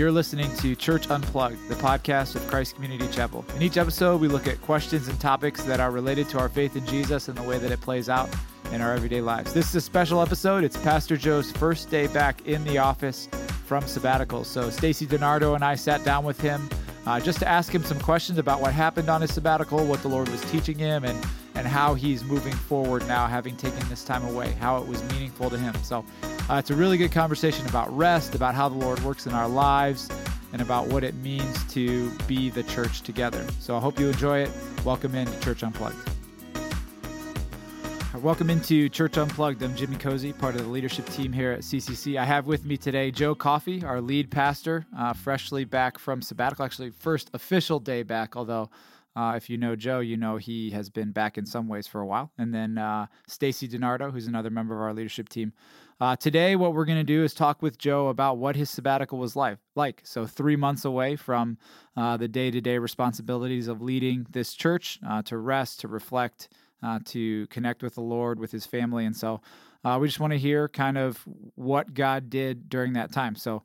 You're listening to Church Unplugged, the podcast of Christ Community Chapel. In each episode, we look at questions and topics that are related to our faith in Jesus and the way that it plays out in our everyday lives. This is a special episode. It's Pastor Joe's first day back in the office from sabbatical. So Stacy DiNardo and I sat down with him uh, just to ask him some questions about what happened on his sabbatical, what the Lord was teaching him, and and how he's moving forward now, having taken this time away, how it was meaningful to him. So uh, it's a really good conversation about rest, about how the Lord works in our lives, and about what it means to be the church together. So I hope you enjoy it. Welcome into Church Unplugged. Welcome into Church Unplugged. I'm Jimmy Cozy, part of the leadership team here at CCC. I have with me today Joe Coffey, our lead pastor, uh, freshly back from sabbatical, actually, first official day back, although uh, if you know Joe, you know he has been back in some ways for a while. And then uh, Stacy DiNardo, who's another member of our leadership team. Uh, today, what we're going to do is talk with Joe about what his sabbatical was like. Like, so three months away from uh, the day-to-day responsibilities of leading this church, uh, to rest, to reflect, uh, to connect with the Lord, with his family, and so we just want to hear kind of what God did during that time. So,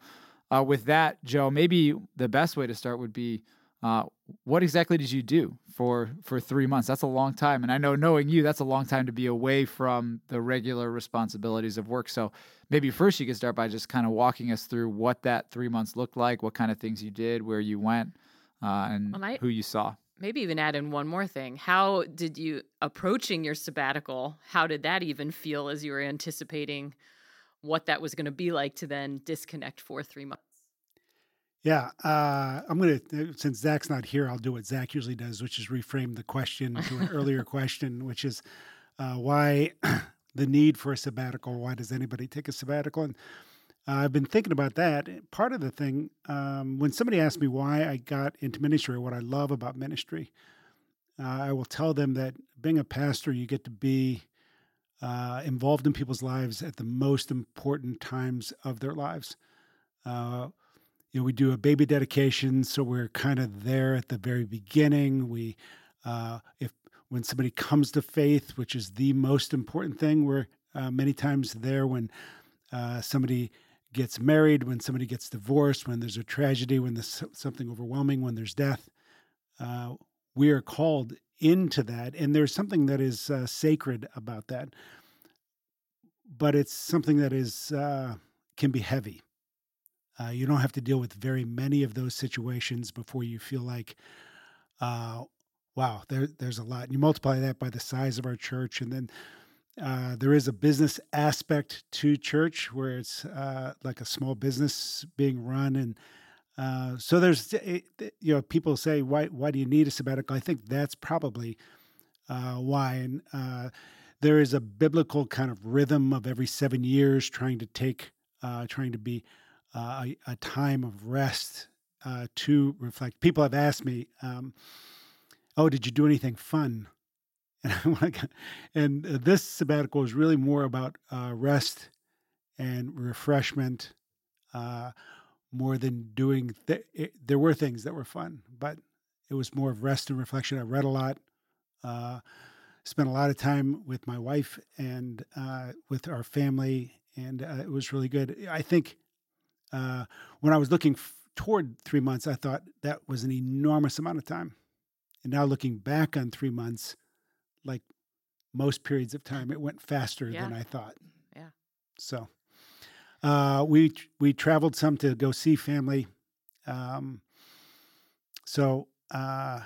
with that, Joe, maybe the best way to start would be uh, what exactly did you do for for three months? That's a long time, and I know knowing you, that's a long time to be away from the regular responsibilities of work. So maybe first you could start by just kind of walking us through what that three months looked like, what kind of things you did, where you went, uh, and well, I, who you saw. Maybe even add in one more thing. How did you approaching your sabbatical? How did that even feel as you were anticipating what that was going to be like to then disconnect for three months? Yeah, uh, I'm gonna since Zach's not here, I'll do what Zach usually does, which is reframe the question to an earlier question, which is uh, why the need for a sabbatical. Why does anybody take a sabbatical? And uh, I've been thinking about that. Part of the thing um, when somebody asks me why I got into ministry or what I love about ministry, uh, I will tell them that being a pastor, you get to be uh, involved in people's lives at the most important times of their lives uh, you know, we do a baby dedication, so we're kind of there at the very beginning. We, uh, if when somebody comes to faith, which is the most important thing, we're uh, many times there when uh, somebody gets married, when somebody gets divorced, when there's a tragedy, when there's something overwhelming, when there's death. Uh, we are called into that, and there's something that is uh, sacred about that. But it's something that is uh, can be heavy uh, you don't have to deal with very many of those situations before you feel like, uh, wow, there, there's a lot. And you multiply that by the size of our church, and then uh, there is a business aspect to church where it's uh, like a small business being run, and uh, so there's eh, you know people say why why do you need a sabbatical? I think that's probably uh, why, and there is a biblical kind of rhythm of every seven years trying to take trying to be uh, a, a, time of rest uh, to reflect. People have asked me, um, "Oh, did you do anything fun?" And, and this sabbatical is really more about uh, rest and refreshment, uh, more than doing. Th- it, there were things that were fun, but it was more of rest and reflection. I read a lot. Uh, spent a lot of time with my wife and uh, with our family, and it was really good. I think uh, when I was looking f- toward three months, I thought that was an enormous amount of time. And now looking back on three months, like most periods of time, it went faster yeah. than I thought. Yeah. So uh, we we traveled some to go see family. Um, so uh,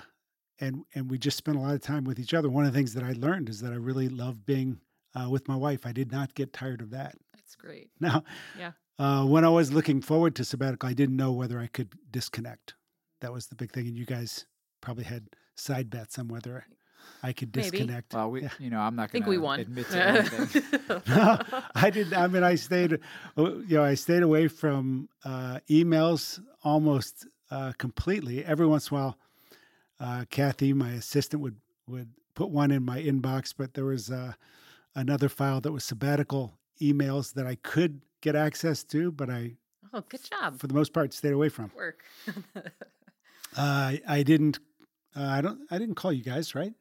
and and we just spent a lot of time with each other. One of the things that I learned is that I really love being uh, with my wife. I did not get tired of that. That's great. Now, yeah. Uh, when I was looking forward to sabbatical, I didn't know whether I could disconnect. That was the big thing, and you guys probably had side bets on whether I could disconnect. Maybe. Well, we, yeah. you know, I'm not going to admit to anything. no, I didn't. I mean, I stayed, uh, you know, I stayed away from uh, emails almost uh, completely. Every once in a while, uh, Kathy, my assistant, would would put one in my inbox, but there was uh, another file that was sabbatical emails that I could get access to, but I oh, good job for the most part stayed away from. Work. uh, I didn't. Uh, I don't. I didn't call you guys, right?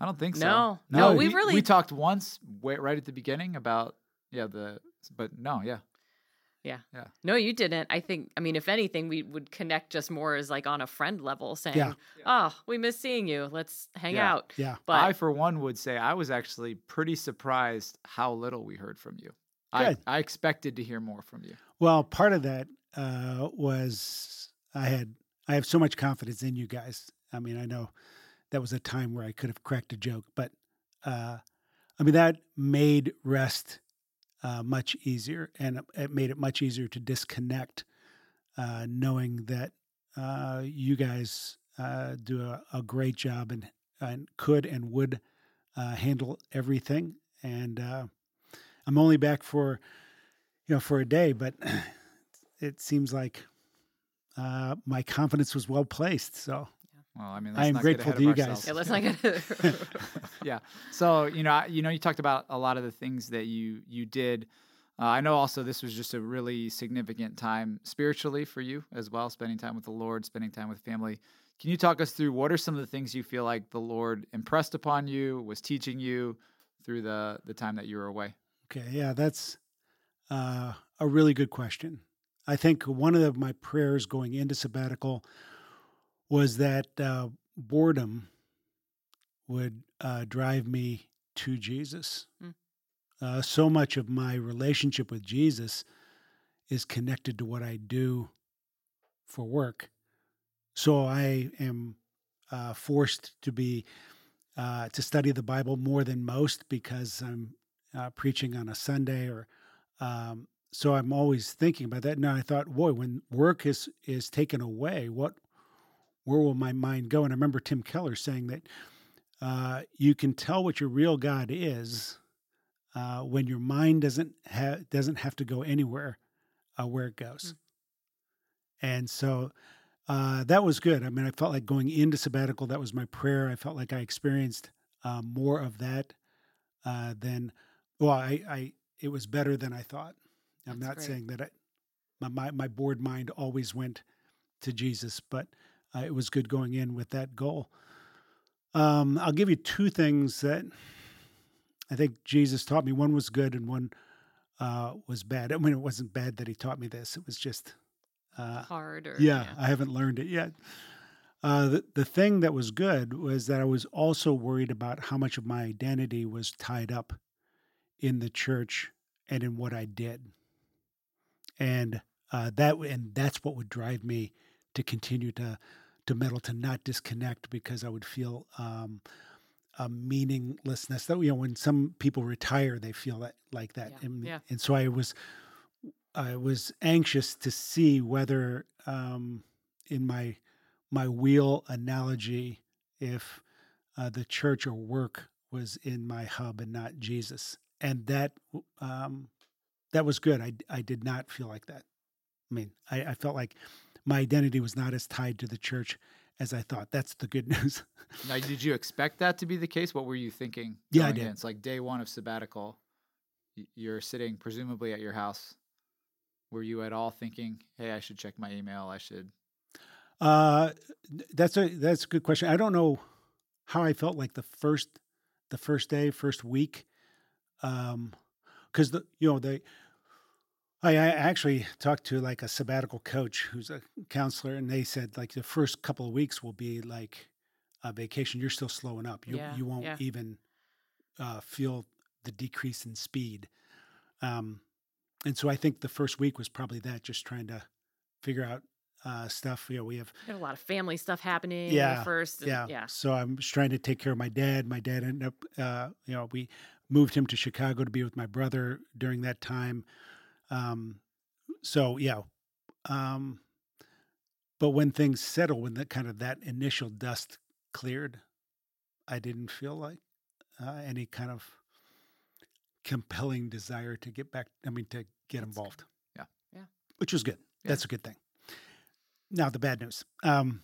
I don't think so. No, no, we, we really we talked once right at the beginning about yeah the but no yeah Yeah. Yeah. No, you didn't. I think, I mean, if anything, we would connect just more as like on a friend level saying, Yeah. oh, we miss seeing you. Let's hang Yeah. out. Yeah. But I, for one, would say I was actually pretty surprised how little we heard from you. I, I expected to hear more from you. Well, part of that uh, was I had I have so much confidence in you guys. I mean, I know that was a time where I could have cracked a joke, but uh, I mean that made rest uh, much easier, and it made it much easier to disconnect, uh, knowing that uh, you guys uh, do a, a great job and and could and would uh, handle everything. And uh, I'm only back for you know for a day, but it seems like uh, my confidence was well placed. So Well, I mean, I am let's get grateful ahead to of you guys. yeah, let's not get yeah. So you know, I- you know, you talked about a lot of the things that you you did. Uh, I know also this was just a really significant time spiritually for you as well, spending time with the Lord, spending time with family. Can you talk us through what are some of the things you feel like the Lord impressed upon you, was teaching you through the the time that you were away? Okay, yeah, that's uh, a really good question. I think one of the, my prayers going into sabbatical was that uh, boredom would uh, drive me to Jesus. Mm. Uh, so much of my relationship with Jesus is connected to what I do for work. So I am uh, forced to be uh, to study the Bible more than most because I'm uh, preaching on a Sunday or um, so I'm always thinking about that. Now I thought, boy, when work is is taken away, what where will my mind go? And I remember Tim Keller saying that uh, you can tell what your real God is uh, when your mind doesn't have doesn't have to go anywhere uh, where it goes. And so uh, that was good. I mean, I felt like going into sabbatical, that was my prayer. I felt like I experienced uh, more of that uh, than, well, I, I, it was better than I thought. I'm That's not great. saying that I, my, my, my bored mind always went to Jesus, but uh, it was good going in with that goal. Um, I'll give you two things that I think Jesus taught me. One was good and one uh, was bad. I mean, it wasn't bad that he taught me this. It was just, uh, hard or yeah, I haven't learned it yet. Uh, the, the thing that was good was that I was also worried about how much of my identity was tied up in the church and in what I did, and uh, that and that's what would drive me to continue to to meddle, to not disconnect, because I would feel um, a meaninglessness. That you know, when some people retire, they feel that like that, Yeah, and, yeah. and so I was I was anxious to see whether um, in my my wheel analogy, if uh, the church or work was in my hub and not Jesus, and that um, that was good. I I did not feel like that. I mean, I, I felt like my identity was not as tied to the church as I thought. That's the good news. Now, did you expect that to be the case? What were you thinking? Yeah, I going in? did. It's like day one of sabbatical. You're sitting presumably at your house. Were you at all thinking, "Hey, I should check my email. I should." Uh, that's a that's a good question. I don't know how I felt like the first the first day, first week, um, because the you know they. I, I actually talked to like a sabbatical coach who's a counselor, and they said like the first couple of weeks will be like a vacation. You're still slowing up. You Yeah, you won't yeah. even uh, feel the decrease in speed. Um, and so I think the first week was probably that, just trying to figure out uh, stuff. You know, we have a lot of family stuff happening Yeah, first. and- yeah. yeah. So I'm just trying to take care of my dad. My dad ended up, uh, you know, we moved him to Chicago to be with my brother during that time. Um, so yeah. Um, but when things settled, when that kind of that initial dust cleared, I didn't feel like uh, any kind of compelling desire to get back. I mean, to get That's good. involved. Yeah. Yeah. Which was good. Yeah. That's a good thing. Now the bad news. Um,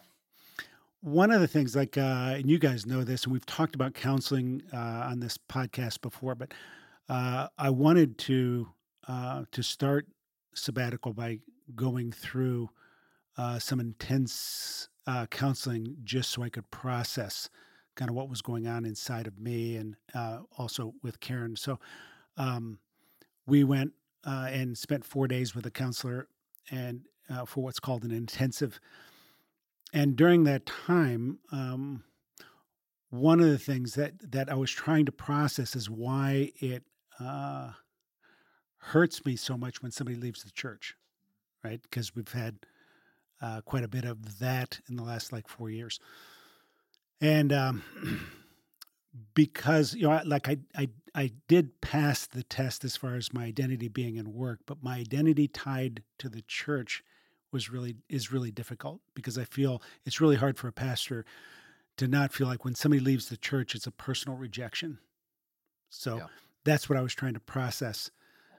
one of the things, like, uh, and you guys know this, and we've talked about counseling uh, on this podcast before, but uh, I wanted to uh, to start sabbatical by going through uh, some intense uh, counseling, just so I could process kind of what was going on inside of me, and also with Karen. So um, we went and spent four days with a counselor and for what's called an intensive. And during that time, um, one of the things that that I was trying to process is why it uh, hurts me so much when somebody leaves the church, right? Because we've had uh, quite a bit of that in the last like four years, and um, because you know, like I, I, I did pass the test as far as my identity being in work, but my identity tied to the church was really is really difficult because I feel it's really hard for a pastor to not feel like when somebody leaves the church, it's a personal rejection. So yeah. that's what I was trying to process.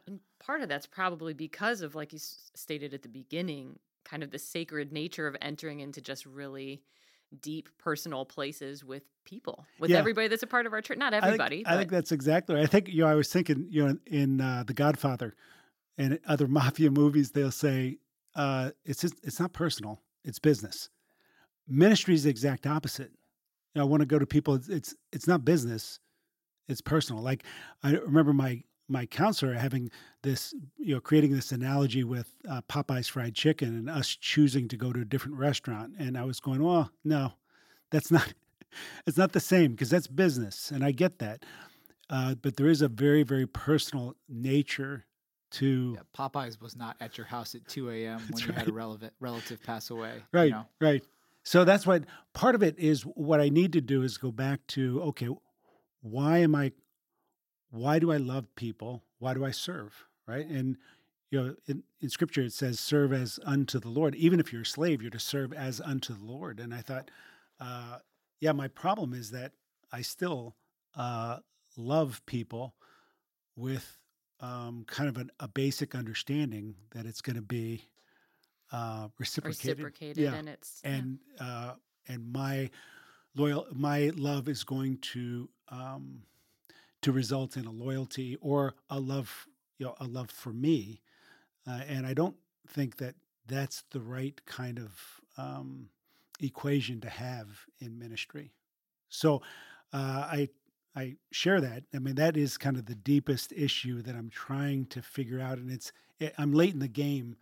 And part of that's probably because of, like you stated at the beginning, kind of the sacred nature of entering into just really deep personal places with people, with yeah. everybody that's a part of our church. Not everybody. I think, I think, that's exactly right. I think, you know, I was thinking, you know, in uh, The Godfather and other mafia movies, they'll say, uh, it's just, it's not personal, it's business. Ministry is the exact opposite. You know, I want to go to people. It's, it's it's not business, it's personal. Like I remember my my counselor having this, you know, creating this analogy with uh, Popeye's fried chicken and us choosing to go to a different restaurant. And I was going, well, no, that's not, it's not the same because that's business. And I get that. Uh, but there is a very, very personal nature to. Yeah, Popeyes was not at your house at 2 a.m. when you right. had a relevant relative pass away. Right, you know? right. So that's what part of it is. What I need to do is go back to okay, why am I why do I love people? Why do I serve? Right. And, you know, in, in scripture, it says, serve as unto the Lord. Even if you're a slave, you're to serve as unto the Lord. And I thought, uh, yeah, my problem is that I still uh, love people with um, kind of an, a basic understanding that it's going to be uh, reciprocated. Reciprocated, yeah. and it's and yeah. uh, and my loyal my love is going to um, to result in a loyalty or a love, you know, a love for me. Uh, and I don't think that that's the right kind of um, equation to have in ministry. So uh, I I share that. I mean, that is kind of the deepest issue that I'm trying to figure out, and it's it, I'm late in the game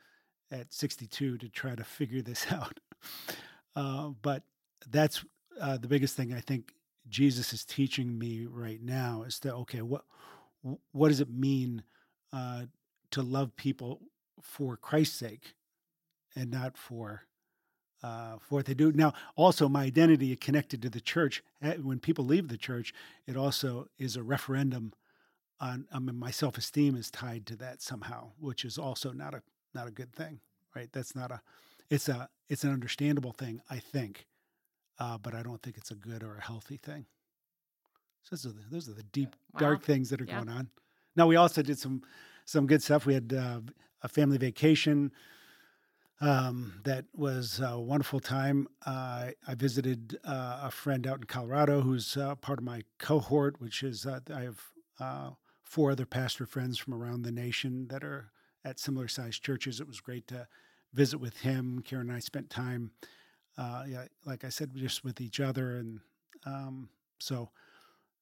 at 62 to try to figure this out. Uh, but that's uh, the biggest thing I think Jesus is teaching me right now is that okay, what what does it mean uh, to love people for Christ's sake and not for uh, for what they do. Now, also my identity connected to the church. Eh, when people leave the church, it also is a referendum on. I mean, my self esteem is tied to that somehow, which is also not a not a good thing, right? That's not a. It's a it's an understandable thing, I think, uh, but I don't think it's a good or a healthy thing. So those are the, those are the deep, wow. dark things that are yeah. going on. Now we also did some some good stuff. We had uh, a family vacation um, that was a wonderful time. Uh, I visited uh, a friend out in Colorado who's uh, part of my cohort, which is uh, I have uh, four other pastor friends from around the nation that are at similar sized churches. It was great to visit with him. Karen and I spent time uh, yeah, like I said, just with each other. And um, so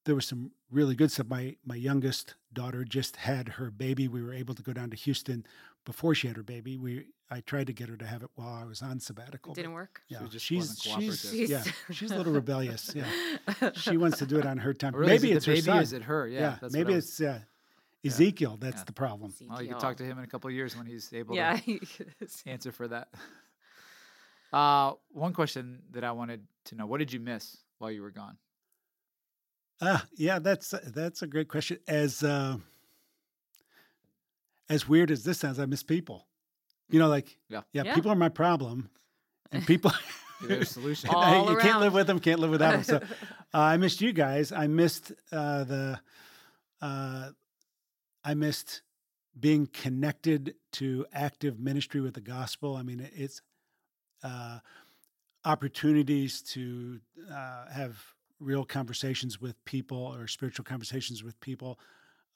there was some really good stuff. My my youngest daughter just had her baby. We were able to go down to Houston before she had her baby. We I tried to get her to have it while I was on sabbatical. It didn't work. Yeah, she she's she's yeah she's a little rebellious. Yeah, she wants to do it on her time. Really, maybe it's the her baby. Son. Is it her? Yeah, yeah maybe it's yeah. Ezekiel, that's yeah. the problem. Ezekiel. Well, you can talk to him in a couple years when he's able yeah, to answer for that. Uh, one question that I wanted to know: What did you miss while you were gone? Uh, yeah, that's that's a great question. As uh, as weird as this sounds, I miss people. You know, like yeah, yeah, yeah. people are my problem, and people. Their solution. All you around. can't live with them, can't live without them. So uh, I missed you guys. I missed uh, the. Uh, I missed being connected to active ministry with the gospel. I mean, it's uh, opportunities to uh, have real conversations with people or spiritual conversations with people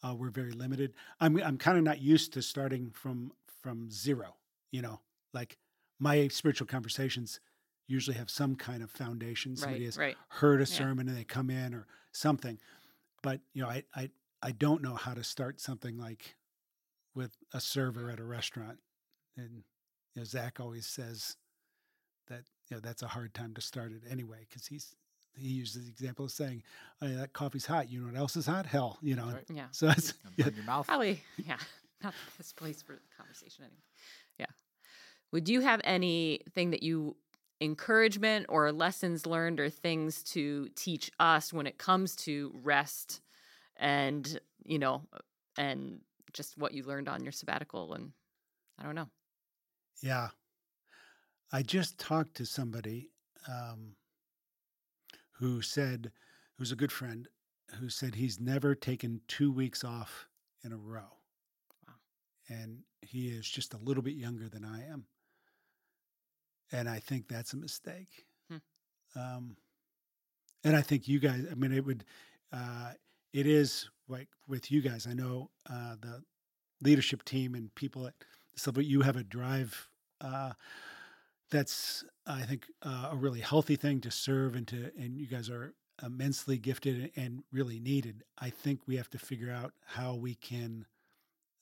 uh, were very limited. I'm I'm kind of not used to starting from from zero. You know, like my spiritual conversations usually have some kind of foundation. Somebody right, has right. heard a sermon yeah. and they come in or something. But you know, I I I don't know how to start something like with a server at a restaurant, and you know, Zach always says that you know that's a hard time to start it anyway because he's he uses the example of saying oh, that coffee's hot. You know what else is hot? Hell, you know. Right. Yeah. So it's yeah, your mouth. Probably, yeah, not this place for the conversation anyway. Yeah. Would you have anything that you encouragement or lessons learned or things to teach us when it comes to rest and you know and just what you learned on your sabbatical and I don't know. yeah. I just talked to somebody um, who said, who's a good friend, who said he's never taken two weeks off in a row. Wow. And he is just a little bit younger than I am. And I think that's a mistake. Hmm. Um, and I think you guys, I mean, it would, uh, it is like with you guys, I know uh, the leadership team and people at so but you have a drive uh, that's I think uh, a really healthy thing to serve and to and you guys are immensely gifted and really needed. I think we have to figure out how we can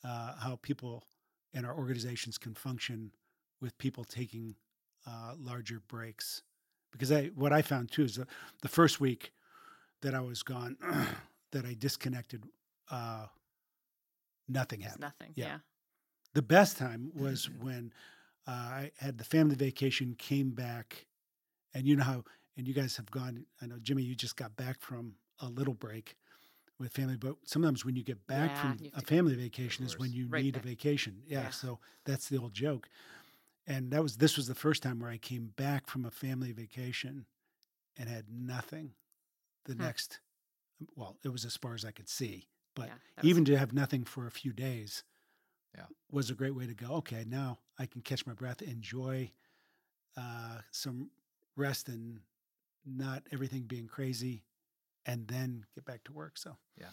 uh, how people and our organizations can function with people taking uh, larger breaks. Because I what I found too is the, the first week that I was gone that I disconnected. Uh, nothing happened. nothing. Yeah. Yeah. The best time was when uh, I had the family vacation, came back, and you know how, and you guys have gone. I know Jimmy, you just got back from a little break with family, but sometimes when you get back Yeah, from a family vacation is when you Right need a vacation. Yeah, Yeah. so that's the old joke. And that was this was the first time where I came back from a family vacation and had nothing. The Huh. next, well, it was as far as I could see, but yeah, was- even to have nothing for a few days Yeah. was a great way to go okay now i can catch my breath enjoy uh, some rest and not everything being crazy and then get back to work so Yeah.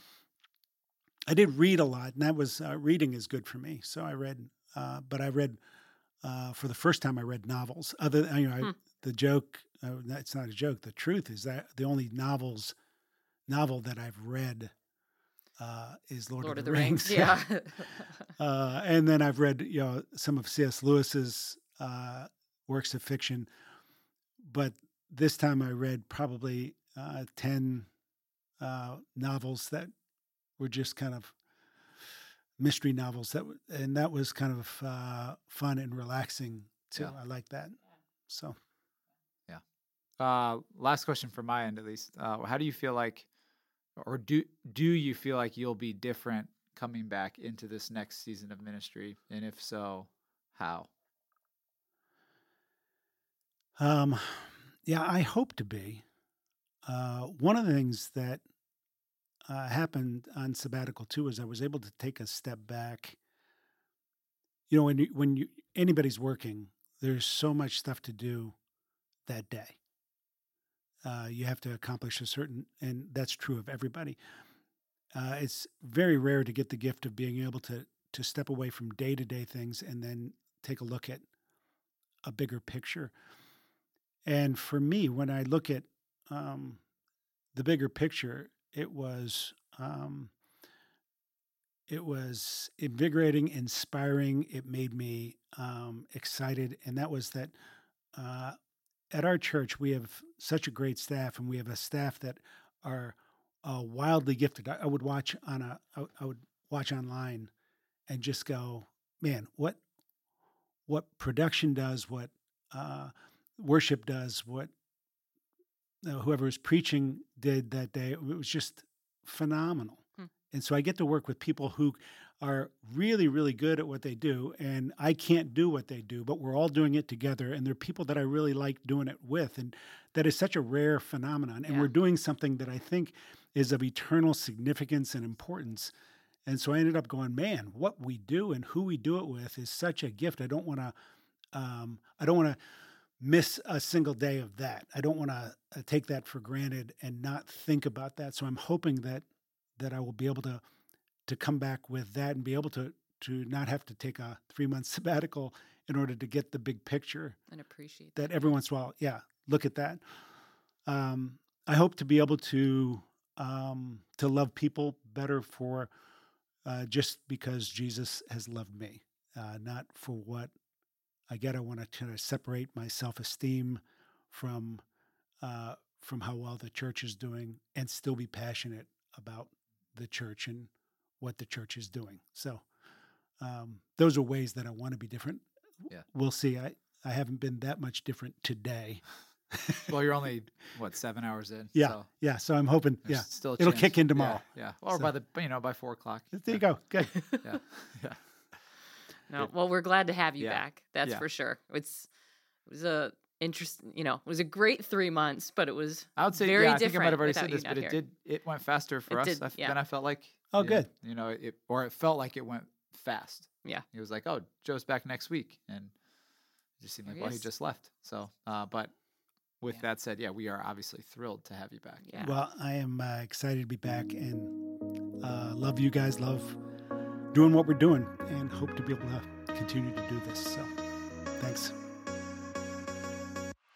i did read a lot and that was uh, reading is good for me so i read uh, but i read uh, for the first time i read novels other you know I, Hmm. the joke uh, it's not a joke the truth is that the only novels novel that i've read uh, is Lord, Lord of of the, the Rings. Rings. Yeah. uh, and then I've read, you know, some of C.S. Lewis's uh, works of fiction, but this time I read probably uh, ten uh, novels that were just kind of mystery novels. That and that was kind of uh, fun and relaxing too. Yeah. I like that. So yeah. Uh, last question from my end, at least. Uh, how do you feel like, or do do you feel like you'll be different coming back into this next season of ministry? And if so, how? Um, yeah, I hope to be. Uh, one of the things that uh, happened on sabbatical too is I was able to take a step back. You know, when you, when you anybody's working, there's so much stuff to do that day. Uh, you have to accomplish a certain, and that's true of everybody. Uh, it's very rare to get the gift of being able to to step away from day to day things and then take a look at a bigger picture. And for me, when I look at um, the bigger picture, it was um, it was invigorating, inspiring. It made me um, excited, and that was that. Uh, at our church, we have such a great staff, and we have a staff that are uh, wildly gifted. I, I would watch on a, I, I would watch online, and just go, man, what what production does, what uh, worship does, what uh, whoever was preaching did that day. It was just phenomenal. Hmm. And so I get to work with people who are really, really good at what they do. And I can't do what they do, but we're all doing it together. And they're people that I really like doing it with. And that is such a rare phenomenon. And Yeah. we're doing something that I think is of eternal significance and importance. And so I ended up going, man, what we do and who we do it with is such a gift. I don't want to, um, I don't want to miss a single day of that. I don't want to uh, take that for granted and not think about that. So I'm hoping that that I will be able to to come back with that and be able to to not have to take a three month sabbatical in order to get the big picture. and appreciate That every once in a while, yeah, look at that. Um, I hope to be able to um, to love people better for uh, just because Jesus has loved me, uh, not for what I get. I want to kind of separate my self esteem from uh, from how well the church is doing, and still be passionate about the church and what the church is doing. So um, those are ways that I want to be different. Yeah. We'll see. I I haven't been that much different today. well, you're only what seven hours in. Yeah, so yeah. So I'm hoping. there's Yeah, still it'll kick in tomorrow. Yeah, or So- by the you know by four o'clock. there yeah. you go. Good. Yeah, yeah. No, well, we're glad to have you Yeah. back. That's Yeah. for sure. It's it was a interesting, you know, it was a great three months, but it was I would say very yeah. I think I might have already said this, but it here. did. It went faster for It us. did, I f- yeah. Then I felt like Oh, yeah, good. You know, it or it felt like it went fast. Yeah. It was like, oh, Joe's back next week, and it just seemed There like he well, he just left. So, uh, but with Yeah. that said, yeah, we are obviously thrilled to have you back. Yeah. Well, I am uh, excited to be back and uh, love you guys. Love doing what we're doing, and hope to be able to continue to do this. So, thanks.